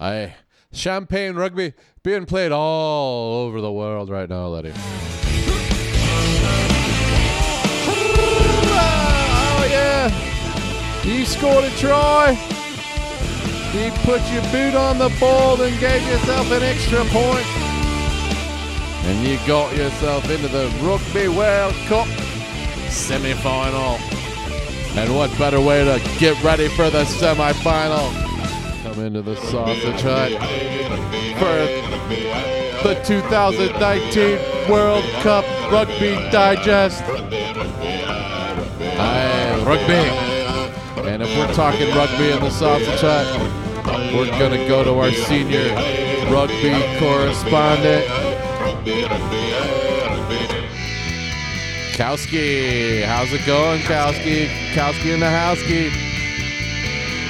I champagne rugby being played all over the world right now, Letty. Oh yeah, you scored a try. You put your boot on the ball and gave yourself an extra point. And you got yourself into the Rugby World Cup semi final. And what better way to get ready for the semi final? Come into the sausage hut for the 2019 World Cup Rugby Digest. Aye, rugby. And if we're talking rugby in the sausage hut, we're going to go to our senior rugby correspondent, Kowski. How's it going, Kowski? Kowski in the housekeep.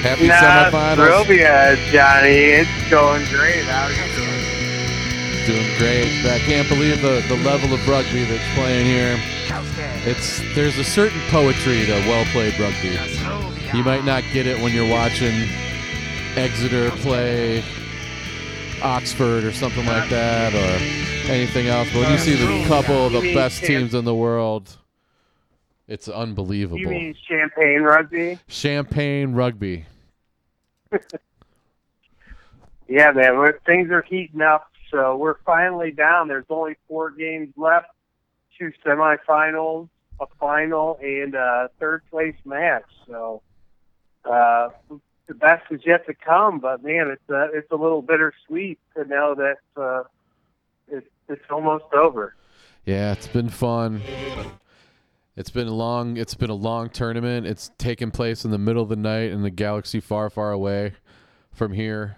Happy Nah, semifinals. Robia, uh, Johnny. It's going great. How are you doing? Doing great. I can't believe the, the level of rugby that's playing here. It's there's a certain poetry to well played rugby. You might not get it when you're watching Exeter play Oxford or something like that or anything else. But when you see the couple of the best teams in the world, it's unbelievable. You mean champagne rugby? Champagne rugby. Yeah, man. Things are heating up, so we're finally down. There's only four games left, two semifinals, a final, and a third place match. So uh, the best is yet to come. But man, it's uh, it's a little bittersweet to know that uh, it's it's almost over. Yeah, it's been fun. It's been a long it's been a long tournament. It's taken place in the middle of the night in the galaxy far, far away from here.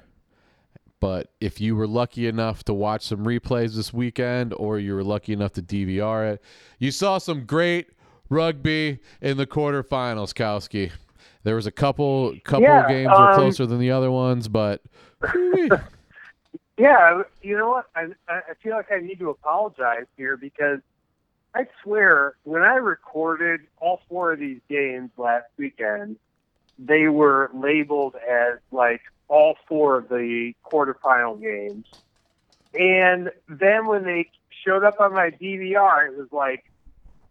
But if you were lucky enough to watch some replays this weekend or you were lucky enough to DVR it, you saw some great rugby in the quarterfinals, Kowski. There was a couple couple Yeah, games were um, closer than the other ones, but. Yeah, you know what? I I feel like I need to apologize here because I swear when I recorded all four of these games last weekend, they were labeled as like all four of the quarterfinal games. And then when they showed up on my DVR, it was like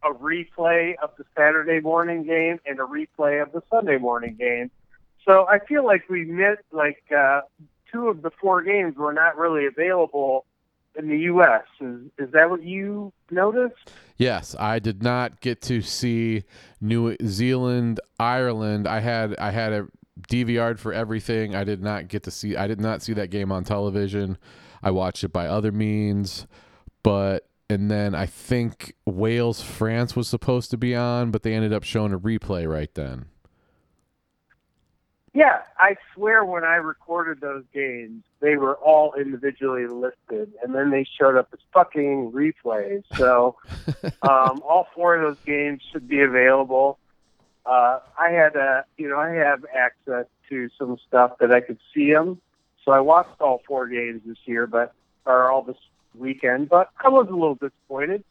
a replay of the Saturday morning game and a replay of the Sunday morning game. So I feel like we missed like uh, two of the four games were not really available in the U.S. Is is that what you noticed? Yes, I did not get to see New Zealand, Ireland. I had I had a DVR'd for everything. I did not get to see. I did not see that game on television. I watched it by other means, but and then I think Wales France was supposed to be on, but they ended up showing a replay right then. Yeah, I swear when I recorded those games, they were all individually listed, and then they showed up as fucking replays. So um, all four of those games should be available. Uh, I had, uh, you know, I have access to some stuff that I could see them, so I watched all four games this year, but or all this weekend. But I was a little disappointed.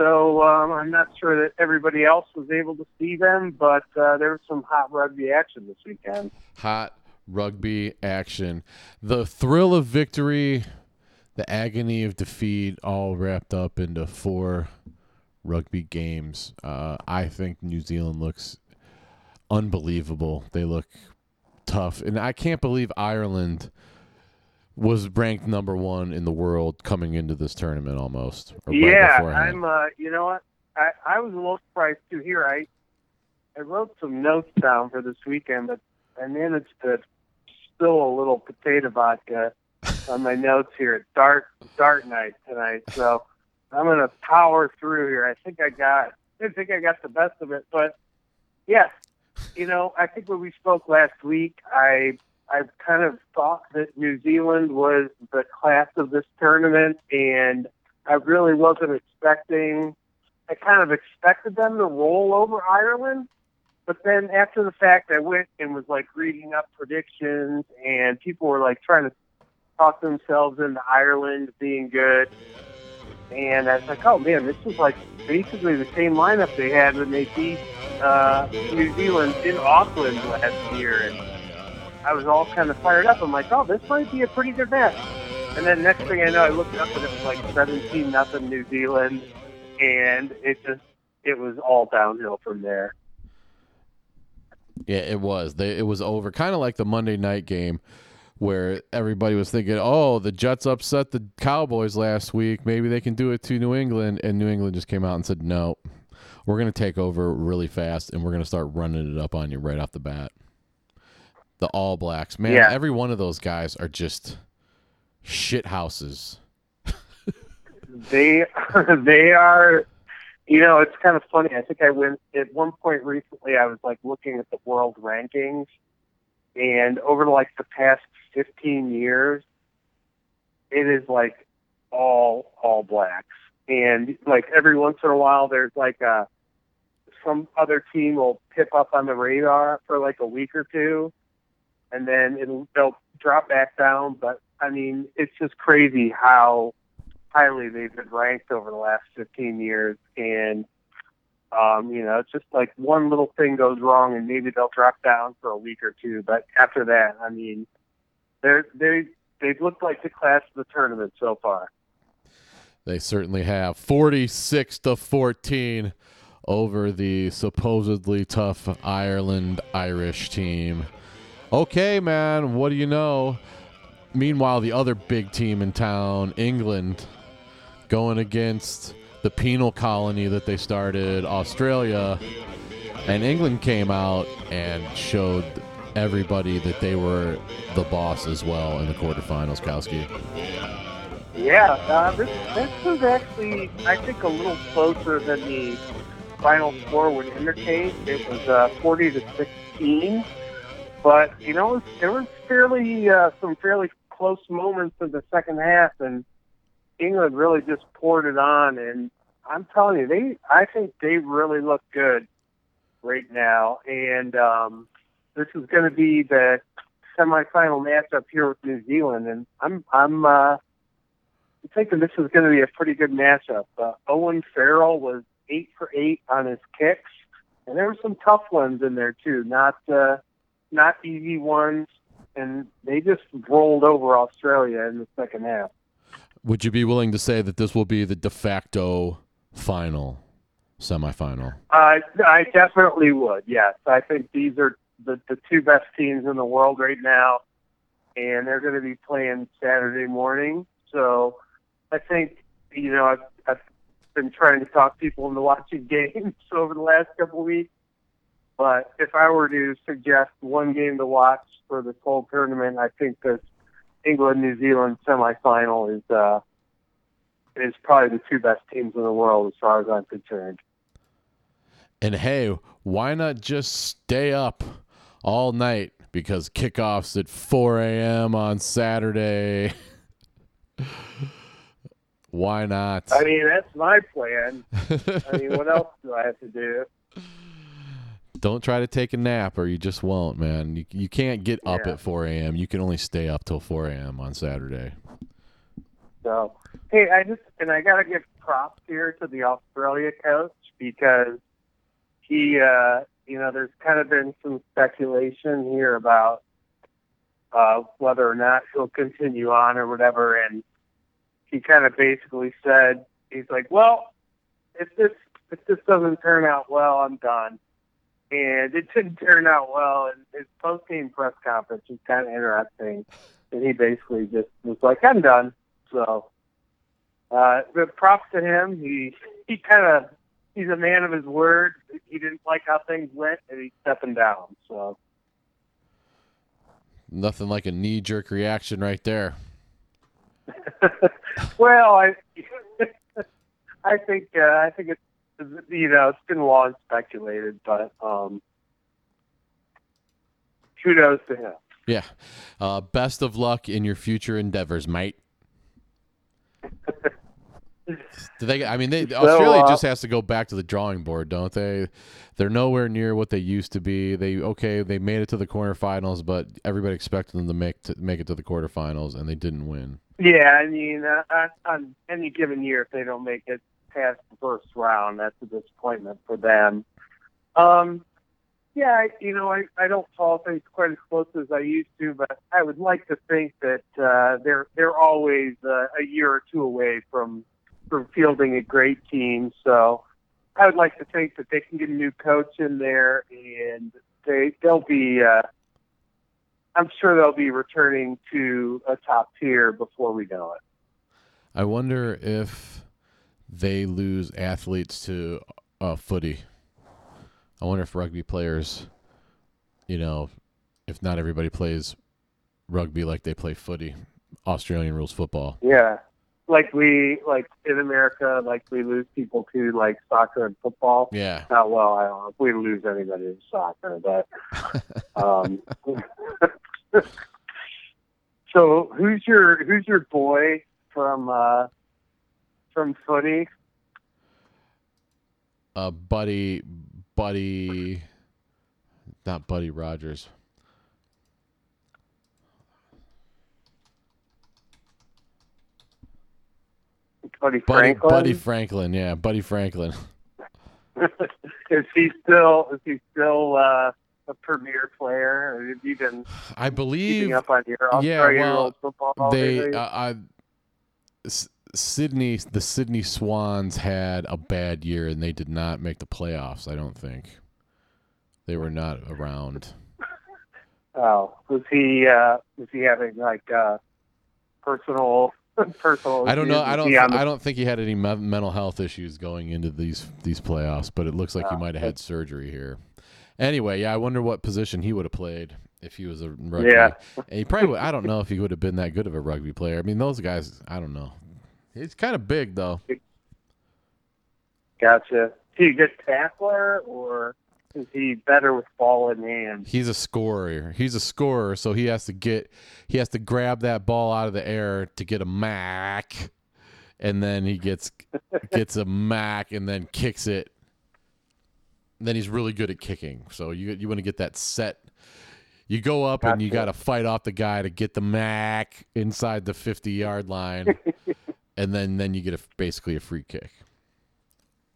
So um, I'm not sure that everybody else was able to see them, but uh, there was some hot rugby action this weekend. Hot rugby action. The thrill of victory, the agony of defeat, all wrapped up into four rugby games. Uh, I think New Zealand looks unbelievable. They look tough. And I can't believe Ireland was ranked number one in the world coming into this tournament almost. or right yeah, beforehand. I'm. Uh, you know what? I, I was a little surprised too. Here, I I wrote some notes down for this weekend, but I managed to spill a little potato vodka on my notes here at dart dart night tonight. So I'm gonna power through here. I think I got. I think I got the best of it, but yes, you know, I think when we spoke last week, I I kind of thought that New Zealand was the class of this tournament, and I really wasn't expecting. I kind of expected them to roll over Ireland, but then after the fact, I went and was like reading up predictions, and people were like trying to talk themselves into Ireland being good. And I was like, oh man, this is like basically the same lineup they had when they beat uh, New Zealand in Auckland last year. And I was all kind of fired up. I'm like, oh, this might be a pretty good match. And then next thing I know, I looked up and it was like 17 nothing New Zealand, and it just it was all downhill from there. Yeah, it was. It was over. Kind of like the Monday night game where everybody was thinking, "Oh, the Jets upset the Cowboys last week. Maybe they can do it to New England." And New England just came out and said, "No, we're going to take over really fast, and we're going to start running it up on you right off the bat." The All Blacks, man, Yeah. every one of those guys are just shit houses. They they are, you know, it's kind of funny. I think I went at one point recently. I was like looking at the world rankings, and over like the past 15 years, it is like all all blacks, and like every once in a while, there's like a some other team will pip up on the radar for like a week or two, and then it'll they'll drop back down. But I mean, it's just crazy how highly they've been ranked over the last 15 years, and um, you know, it's just like one little thing goes wrong, and maybe they'll drop down for a week or two. But after that, I mean, they're they they've looked like the class of the tournament so far. They certainly have. 46 to 14 over the supposedly tough Ireland Irish team. Okay, man, what do you know? Meanwhile, the other big team in town, England, going against the penal colony that they started, Australia. And England came out and showed everybody that they were the boss as well in the quarterfinals, Kowski. Yeah, uh, this this was actually I think a little closer than the final score would indicate. It was uh, 40 to 16, but you know there was fairly uh, some fairly close moments in the second half, and England really just poured it on. And I'm telling you, they I think they really look good right now, and um, this is going to be the semifinal matchup here with New Zealand, and I'm I'm. Uh, I'm thinking this is going to be a pretty good matchup. Uh, Owen Farrell was eight for eight on his kicks, and there were some tough ones in there too. Not uh, not easy ones, and they just rolled over Australia in the second half. Would you be willing to say that this will be the de facto final, semifinal? I I definitely would. Yes, I think these are the the two best teams in the world right now, and they're going to be playing Saturday morning. So I think you know I've, I've been trying to talk people into watching games over the last couple of weeks. But if I were to suggest one game to watch for this whole tournament, I think this England New Zealand semifinal is uh, is probably the two best teams in the world as far as I'm concerned. And hey, why not just stay up all night because kickoffs at 4 a.m. on Saturday? why not? I mean, that's my plan. I mean, what else do I have to do? Don't try to take a nap or you just won't, man. You, you can't get up Yeah. at 4 a.m. You can only stay up till 4 a.m. on Saturday. So, hey, I just and I gotta give props here to the Australia coach because he, uh, you know, there's kind of been some speculation here about uh, whether or not he'll continue on or whatever, and he kind of basically said he's like, well, if this if this doesn't turn out well, I'm done. And it didn't turn out well. And his post game press conference was kind of interesting. And he basically just was like, I'm done. So, uh, but props to him. He he kind of he's a man of his word. He didn't like how things went, and he's stepping down. So, Nothing like a knee jerk reaction right there. well, I I think uh, I think it's you know it's been long speculated, but um, kudos to him. Yeah. Uh, best of luck in your future endeavors, mate. Do they? I mean, they Australia uh, just has to go back to the drawing board, don't they? They're nowhere near what they used to be. They okay, they made it to the quarterfinals, but everybody expected them to make to make it to the quarterfinals, and they didn't win. Yeah, I mean, uh, on any given year, if they don't make it past the first round, that's a disappointment for them. Um, Yeah, you know, I, I don't follow things quite as close as I used to, but I would like to think that uh, they're they're always uh, a year or two away from from fielding a great team. So I would like to think that they can get a new coach in there, and they they'll be. Uh, I'm sure they'll be returning to a top tier before we know it. I wonder if they lose athletes to uh, footy. I wonder if rugby players, you know, if not everybody plays rugby like they play footy, Australian rules football. Yeah, like we like in America, like we lose people to like soccer and football. Yeah. Not well, I don't know if we lose anybody to soccer, but um, so who's your who's your boy from uh, from footy? uh, Buddy, Buddy, not Buddy Rogers. Buddy Buddy, Franklin. Buddy Franklin. Yeah, Buddy Franklin. is he still is he still uh, a premier player? Have you been I believe up on your yeah, well, they uh, I, Sydney the Sydney Swans had a bad year and they did not make the playoffs. I don't think they were not around. Oh, was he uh was he having like uh personal personal I don't know. I don't. Th- the- I don't think he had any me- mental health issues going into these these playoffs, but it looks like he Oh, might have had surgery here. Anyway, yeah, I wonder what position he would have played if he was a rugby. Yeah. And he probably. Would, I don't know if he would have been that good of a rugby player. I mean, those guys. I don't know. He's kind of big though. Gotcha. Is he a good tackler or is he better with ball in hand? He's a scorer. He's a scorer, so he has to get he has to grab that ball out of the air to get a mark, and then he gets gets a mark and then kicks it. Then he's really good at kicking. So you you want to get that set. You go up and you got to fight off the guy to get the mark inside the fifty yard line, and then then you get a, basically a free kick.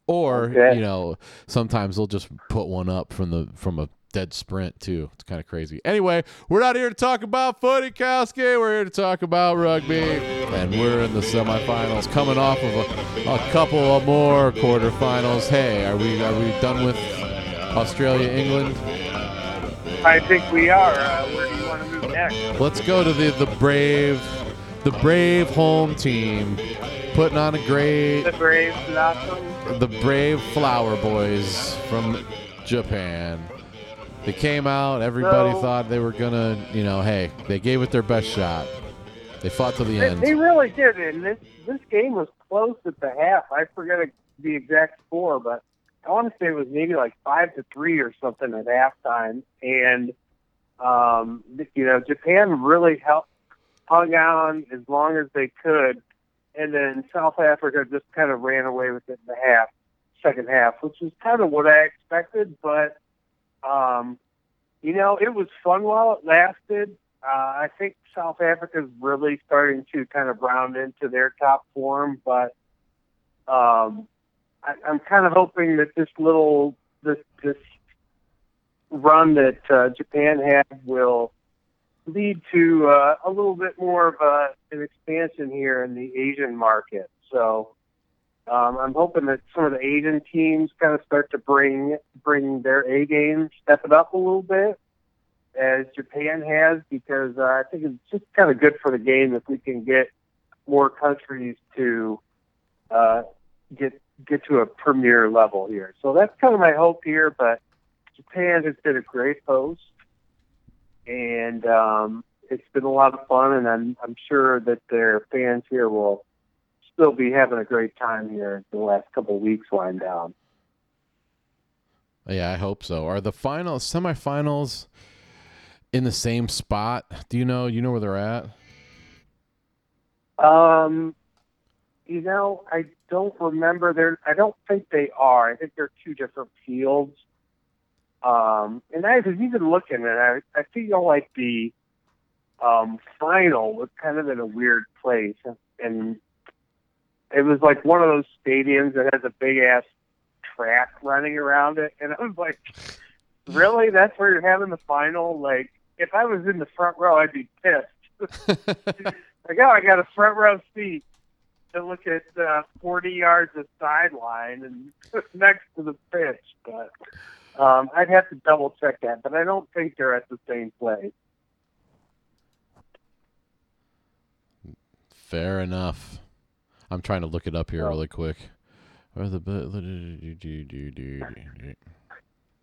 Or Okay. you know sometimes they'll just put one up from the from a dead sprint too. It's kind of crazy. Anyway, we're not here to talk about footy, Kowski. We're here to talk about rugby, and we're in the semifinals, coming off of a, a couple of more quarterfinals. Hey, are we are we done with Australia, England? I think we are. Uh, where do you want to move next? Let's go to the the brave, the brave home team, putting on a great The Braves Blossom. the brave flower boys from Japan. They came out. Everybody So- thought they were gonna, you know, hey, they gave it their best shot. They fought to the They, end. they really did, and this this game was close at the half. I forget the exact score, but I want to say it was maybe like five to three or something at halftime. And um, you know, Japan really helped hung on as long as they could, and then South Africa just kind of ran away with it in the half, second half, which is kind of what I expected. But um, you know, it was fun while it lasted. Uh, I think South Africa's really starting to kind of round into their top form, but um, I, I'm kind of hoping that this little this this run that uh, Japan had will lead to uh, a little bit more of a, an expansion here in the Asian market. So um, I'm hoping that some of the Asian teams kind of start to bring bring their A game, step it up a little bit, as Japan has, because uh, I think it's just kind of good for the game if we can get more countries to uh, get get to a premier level here. So that's kind of my hope here. But Japan has been a great host, and um, it's been a lot of fun, and I'm I'm sure that their fans here will still be having a great time here the last couple of weeks wind down. yeah, I hope so. Are the final semifinals in the same spot? Do you know? You know where they're at? Um, you know, I don't remember. There, I don't think they are. I think they're two different fields. Um, and I was even looking, and I, I feel like the um, final was kind of in a weird place, and it was like one of those stadiums that has a big ass track running around it, and I was like, really? That's where you're having the final? Like, if I was in the front row, I'd be pissed. like, oh, I got a front row seat to look at uh, 40 yards of sideline and next to the pitch. But um, I'd have to double check that. But I don't think they're at the same place. Fair enough. I'm trying to look it up here Well- really quick. Where the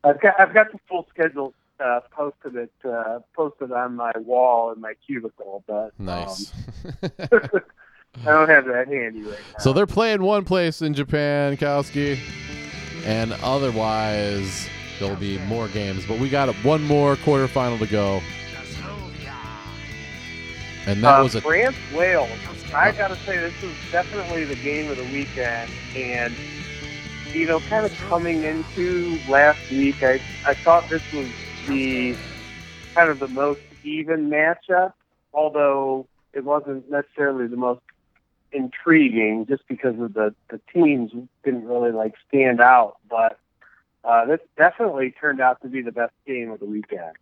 I've got I've got the full schedule uh, posted it uh, posted on my wall in my cubicle, but um, nice. I don't have that handy right now. so they're playing one place in Japan, Kowski, and otherwise there'll be more games. But we got one more quarterfinal to go, and that uh, was a France Wales. I gotta say this was definitely the game of the weekend, and you know, kind of coming into last week, I I thought this was the kind of the most even matchup, although it wasn't necessarily the most intriguing, just because of the the teams didn't really like stand out, but. Uh, this definitely turned out to be the best game of the weekend.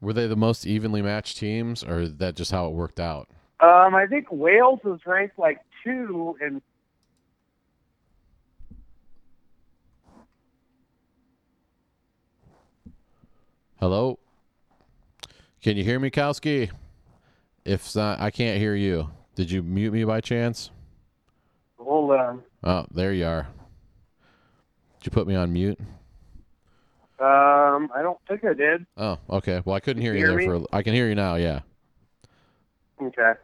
were they the most evenly matched teams, or is that just how it worked out? Um, I think Wales was ranked like two, and Hello, can you hear me, Kowski? If not, I can't hear you. Did you mute me by chance? hold on. Oh, there you are. Did you put me on mute? Um, I don't think I did. Oh, okay. Well, I couldn't hear You you hear there me? for. I can hear you now. Yeah. Okay.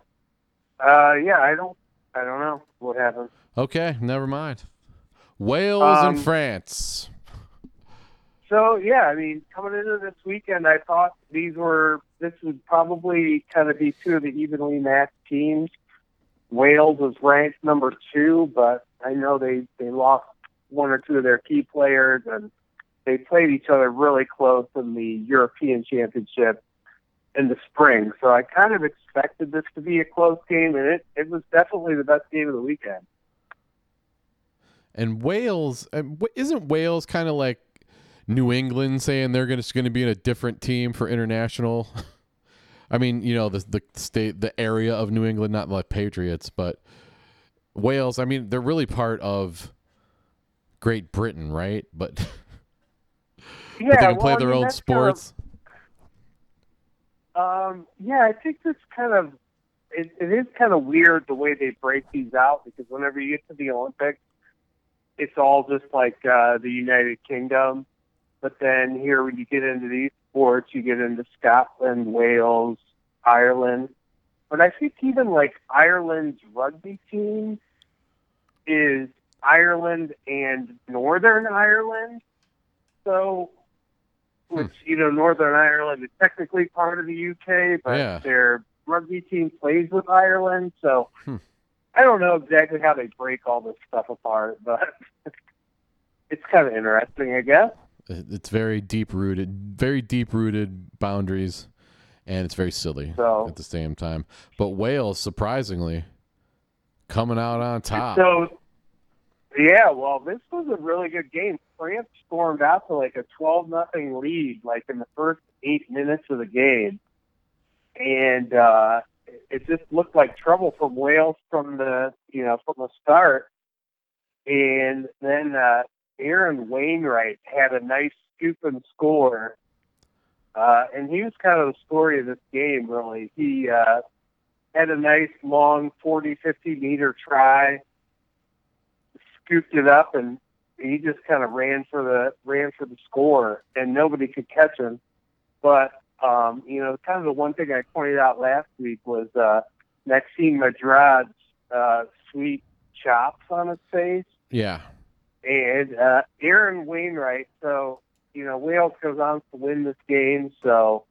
Uh, yeah, I don't. I don't know what happened. Okay, never mind. Wales Um, and France. So yeah, I mean, coming into this weekend, I thought these were this would probably kind of be two of the evenly matched teams. Wales was ranked number two, but I know they they lost one or two of their key players, and they played each other really close in the European Championship in the spring. So I kind of expected this to be a close game, and it it was definitely the best game of the weekend. And Wales, isn't Wales kind of like New England saying they're going to be in a different team for international? I mean, you know, the the state, the area of New England, not like Patriots, but Wales. I mean, they're really part of Great Britain, right? But, Yeah, but they can well, play I their mean, own that's kind of- sports. Um, yeah, I think this kind of it, it is kind of weird the way they break these out because whenever you get to the Olympics, it's all just like uh, the United Kingdom. But then here, when you get into these sports, you get into Scotland, Wales, Ireland. But I think even like Ireland's rugby team is Ireland and Northern Ireland. So, which you know, Northern Ireland is technically part of the UK, but Yeah. their rugby team plays with Ireland. So, Hmm. I don't know exactly how they break all this stuff apart, but it's kind of interesting, I guess. It's very deep rooted, very deep rooted boundaries, and it's very silly So- at the same time. But Wales, surprisingly, coming out on top. So, yeah, well, this was a really good game. France stormed out to like a twelve nothing lead, like in the first eight minutes of the game, and uh, it just looked like trouble from Wales from the you know from the start. And then uh, Aaron Wainwright had a nice scoop and score, uh, and he was kind of the story of this game. Really, he uh, had a nice long 40, 50 meter try scooped it up and he just kind of ran for the ran for the score and nobody could catch him. But um, you know, kind of the one thing I pointed out last week was uh Maxime Médard's uh sweet chops on his face. Yeah, and uh Aaron Wainwright, so you know, Wales goes on to win this game, so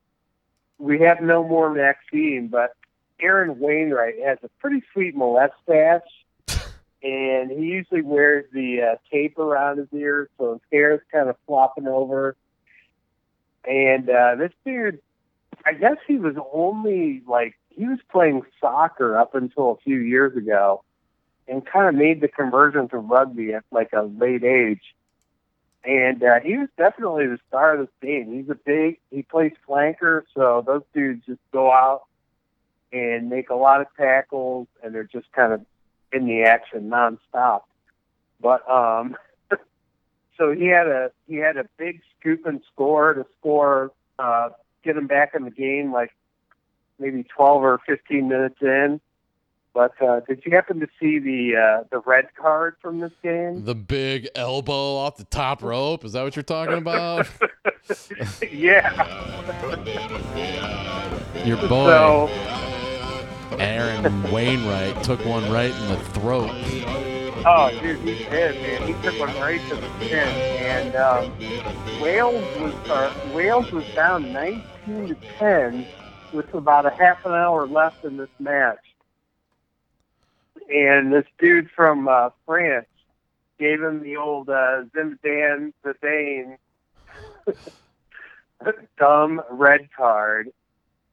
we have no more Maxime, but Aaron Wainwright has a pretty sweet mustache and he usually wears the uh, tape around his ears, so his hair is kind of flopping over. And uh, this dude, I guess he was only like he was playing soccer up until a few years ago, and kind of made the conversion to rugby at like a late age. and uh, he was definitely the star of this game. He's a big, he plays flanker, so those dudes just go out and make a lot of tackles, and they're just kind of in the action nonstop. But um, so he had a he had a big scoop and score to score, uh, get him back in the game, like maybe twelve or fifteen minutes in. But uh, did you happen to see the uh, the red card from this game? The big elbow off the top rope. Is that what you're talking about? yeah. Your boy So Aaron Wainwright took one right in the throat. Oh, dude, he did, man. He took one right to the chin, and um, Wales was uh, Wales was down 19 to 10 with about a half an hour left in this match, and this dude from uh, France gave him the old uh, Zinedine Zidane dumb red card.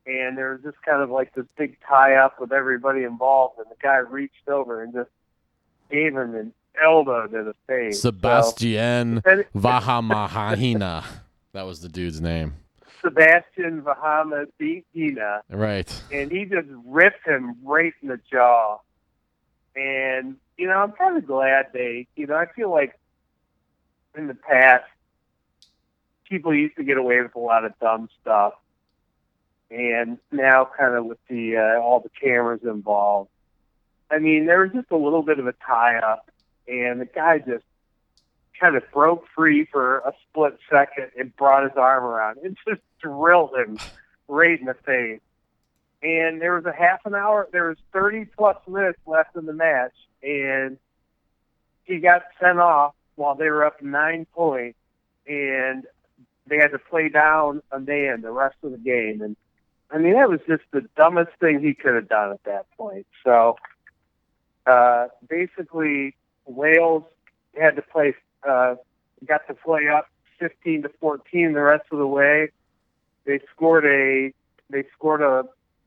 And there was just kind of like this big tie up with everybody involved, and the guy reached over and just gave him an elbow to the face. Sebastian So, and Vahaamahina. That was the dude's name. Sebastian Vahaamahina, Right. and he just ripped him right in the jaw. And you know, I'm kind of glad they. You know, I feel like in the past, people used to get away with a lot of dumb stuff, and now, kind of with the uh, all the cameras involved, I mean, there was just a little bit of a tie up, and the guy just kind of broke free for a split second and brought his arm around and just drilled him right in the face. And there was a half an hour, there was 30 plus minutes left in the match, and he got sent off while they were up nine points, and they had to play down a man the rest of the game. And I mean, that was just the dumbest thing he could have done at that point. So uh, basically, Wales had to play, uh, got to play up 15 to 14 the rest of the way. They scored a, they scored a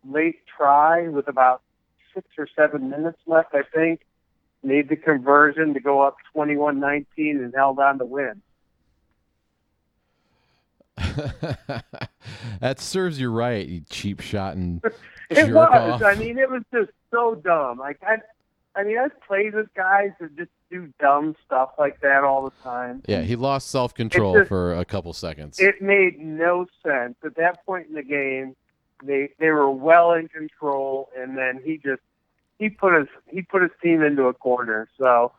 late try with about six or seven minutes left, I think. Made the conversion to go up 21-19 and held on to win. that serves you right, you cheap shot and It was. off. I mean, it was just so dumb. Like I, I mean, I've played with guys that just do dumb stuff like that all the time. yeah, he lost self control for a couple seconds. It made no sense at that point in the game. They they were well in control, and then he just he put his he put his team into a corner. So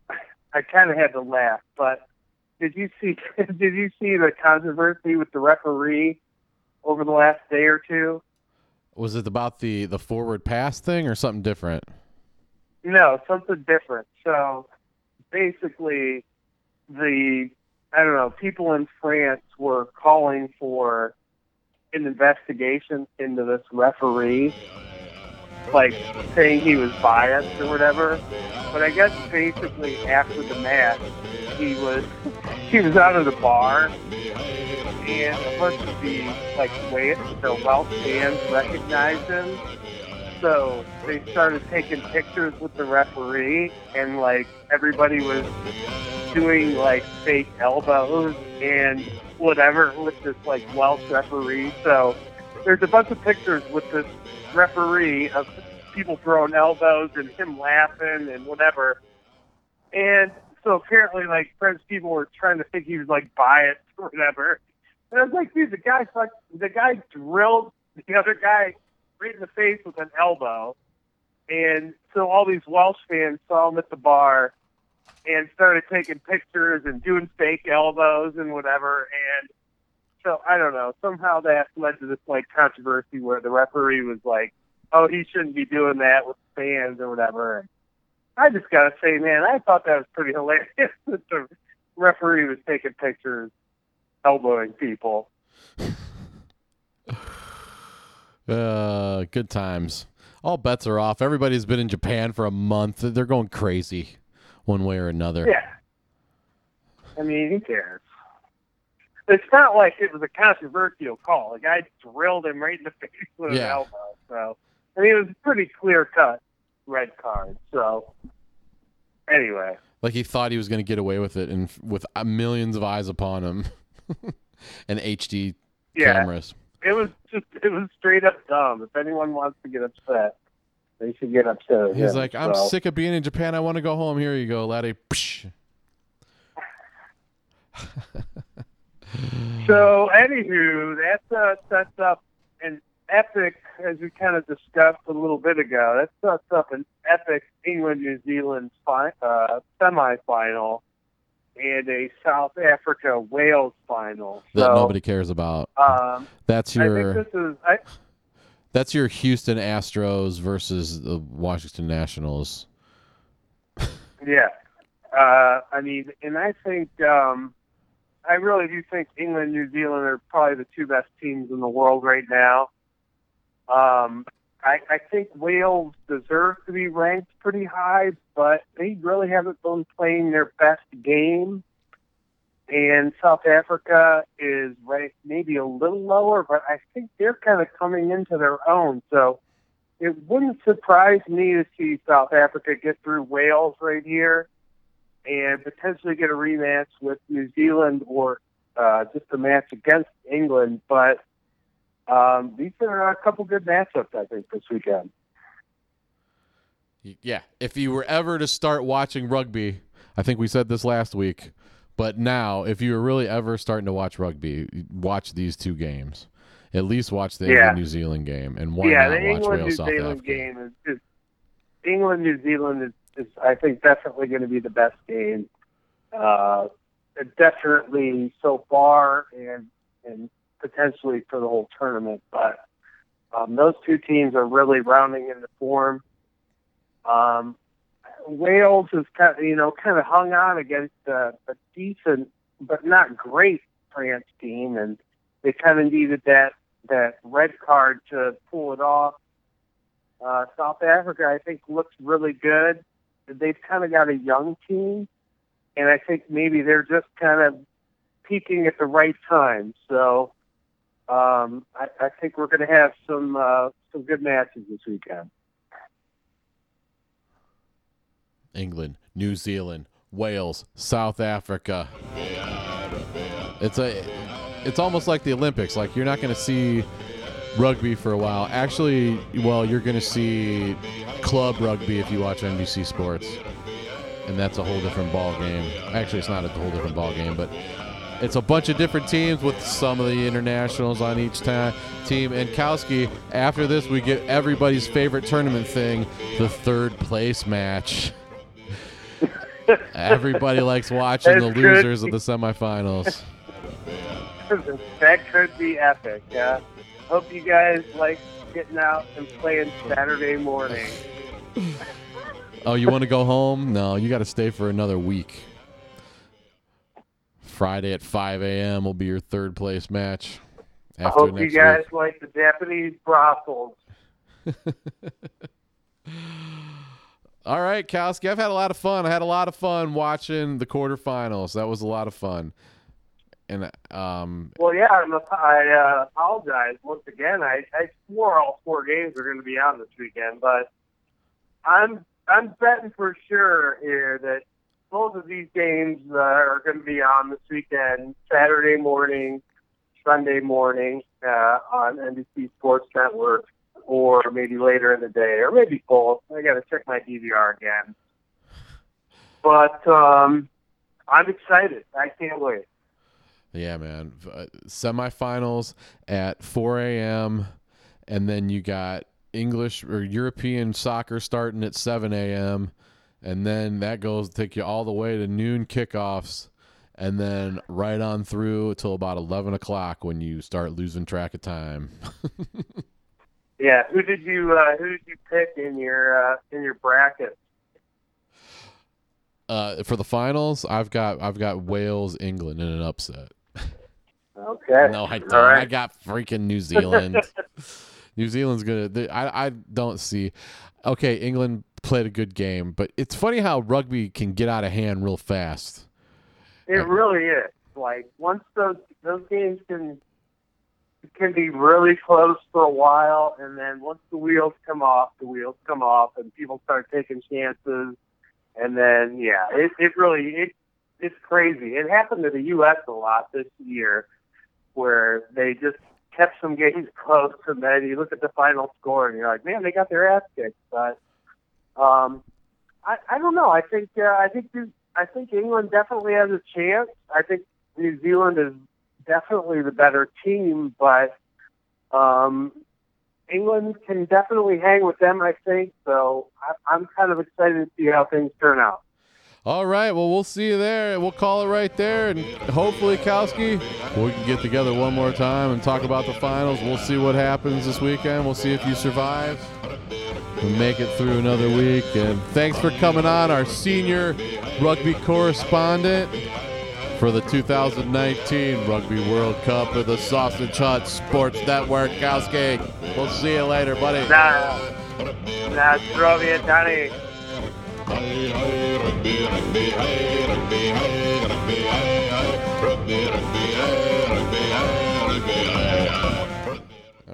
I kind of had to laugh. But did you see did you see the controversy with the referee over the last day or two? Was it about the the forward pass thing or something different? No, something different. So basically, the I don't know people in France were calling for an investigation into this referee, like saying he was biased or whatever. But I guess basically after the match, he was he was out of the bar, and a bunch of the like Wales, the Welsh fans recognized him. So they started taking pictures with the referee, and like everybody was doing like fake elbows and whatever with this like Welsh referee. So there's a bunch of pictures with this referee of people throwing elbows and him laughing and whatever. And so apparently, like French people were trying to think he was like biased or whatever. And I was like, dude, the guy fuck, the guy drilled the other guy right in the face with an elbow. And so all these Welsh fans saw him at the bar and started taking pictures and doing fake elbows and whatever. And so I don't know. Somehow that led to this like controversy where the referee was like, "Oh, he shouldn't be doing that with fans or whatever." And I just gotta say, man, I thought that was pretty hilarious that the referee was taking pictures, elbowing people. Uh, good times. All bets are off. Everybody's been in Japan for a month. They're going crazy, one way or another. Yeah. I mean, who cares? It's not like it was a controversial call. The guy drilled him right in the face with an Yeah. elbow. So, I mean, it was a pretty clear cut red card. So, anyway, Like he thought he was going to get away with it, and with uh, millions of eyes upon him, and HD Yeah, cameras. it was just it was straight up dumb. If anyone wants to get upset, they should get upset. He's him. like, I'm So, sick of being in Japan. I want to go home. Here you go, laddie. So, anywho, that uh, sets up an epic, as we kind of discussed a little bit ago. That sets up an epic England New Zealand fi- uh, semifinal and a South Africa Wales final. that so, nobody cares about. Um, That's I your think this is. I, that's your Houston Astros versus the Washington Nationals. Yeah. Uh, I mean, and I think, um, I really do think England and New Zealand are probably the two best teams in the world right now. Um, I, I think Wales deserves to be ranked pretty high, but they really haven't been playing their best game. And South Africa is ranked maybe a little lower, but I think they're kind of coming into their own. So it wouldn't surprise me to see South Africa get through Wales right here and potentially get a rematch with New Zealand or uh, just a match against England. But um, these are a couple good matchups, I think, this weekend. Yeah, if you were ever to start watching rugby, I think we said this last week, but now if you were really ever starting to watch rugby, watch these two games. At least watch the Yeah. England New Zealand game, and why yeah, not the watch England New South Zealand Africa? game is, is England New Zealand is, is I think definitely going to be the best game. Uh, definitely so far, and and potentially for the whole tournament. But um, those two teams are really rounding into form. Um, Wales is kind of, you know kind of hung on against a, a decent but not great France team, and they kind of needed that that red card to pull it off. Uh, South Africa, I think, looks really good. They've kind of got a young team, and I think maybe they're just kind of peaking at the right time. So um, I, I think we're going to have some uh, some good matches this weekend. England, New Zealand, Wales, South Africa. It's a it's almost like the Olympics. Like you're not going to see rugby for a while. Actually, well, you're going to see club rugby if you watch NBC Sports. And that's a whole different ball game. Actually, it's not a whole different ball game, but it's a bunch of different teams with some of the internationals on each ta- team. And Kowski, after this, we get everybody's favorite tournament thing, the third place match. Everybody likes watching the losers of the semifinals. that could be epic. Uh, hope you guys like getting out and playing Saturday morning. Oh, you want to go home? No, you got to stay for another week. Friday at 5 a.m. will be your third place match. I hope you guys week. like the Japanese brothels. All right, Kowski, I've had a lot of fun. I had a lot of fun watching the quarterfinals. That was a lot of fun. And um, Well, yeah, I'm I uh, apologize once again. I, I swore all four games are going to be on this weekend, but I'm I'm betting for sure here that both of these games uh, are going to be on this weekend, Saturday morning, Sunday morning uh, on NBC Sports Network, or maybe later in the day, or maybe both. I got to check my DVR again. But um, I'm excited. I can't wait. Yeah, man, uh, semifinals at 4 a.m. and then you got English or European soccer starting at 7 a.m. and then that goes take you all the way to noon kickoffs, and then right on through till about 11 o'clock when you start losing track of time. Yeah, who did you uh, who did you pick in your uh, in your bracket? Uh, for the finals, I've got I've got Wales, England in an upset. Okay. No, I don't. All I got freaking New Zealand. New Zealand's gonna. They, I I don't see. Okay, England played a good game, but it's funny how rugby can get out of hand real fast. It really is. Like once those those games can can be really close for a while, and then once the wheels come off, the wheels come off, and people start taking chances, and then yeah, it it really it it's crazy. It happened to the U.S. a lot this year, where they just kept some games close, and then you look at the final score and you're like, man, they got their ass kicked. But um, I I don't know. I think uh, I think the- I think England definitely has a chance. I think New Zealand is definitely the better team, but um, England can definitely hang with them. I think so. I, I'm kind of excited to see how things turn out. All right. Well, we'll see you there. We'll call it right there, and hopefully, Kowski, we can get together one more time and talk about the finals. We'll see what happens this weekend. We'll see if you survive and make it through another week. And thanks for coming on, our senior rugby correspondent for the 2019 Rugby World Cup of the Sausage Hut Sports Network. Kowski, we'll see you later, buddy. Zdrowie, Danny. All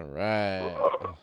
right.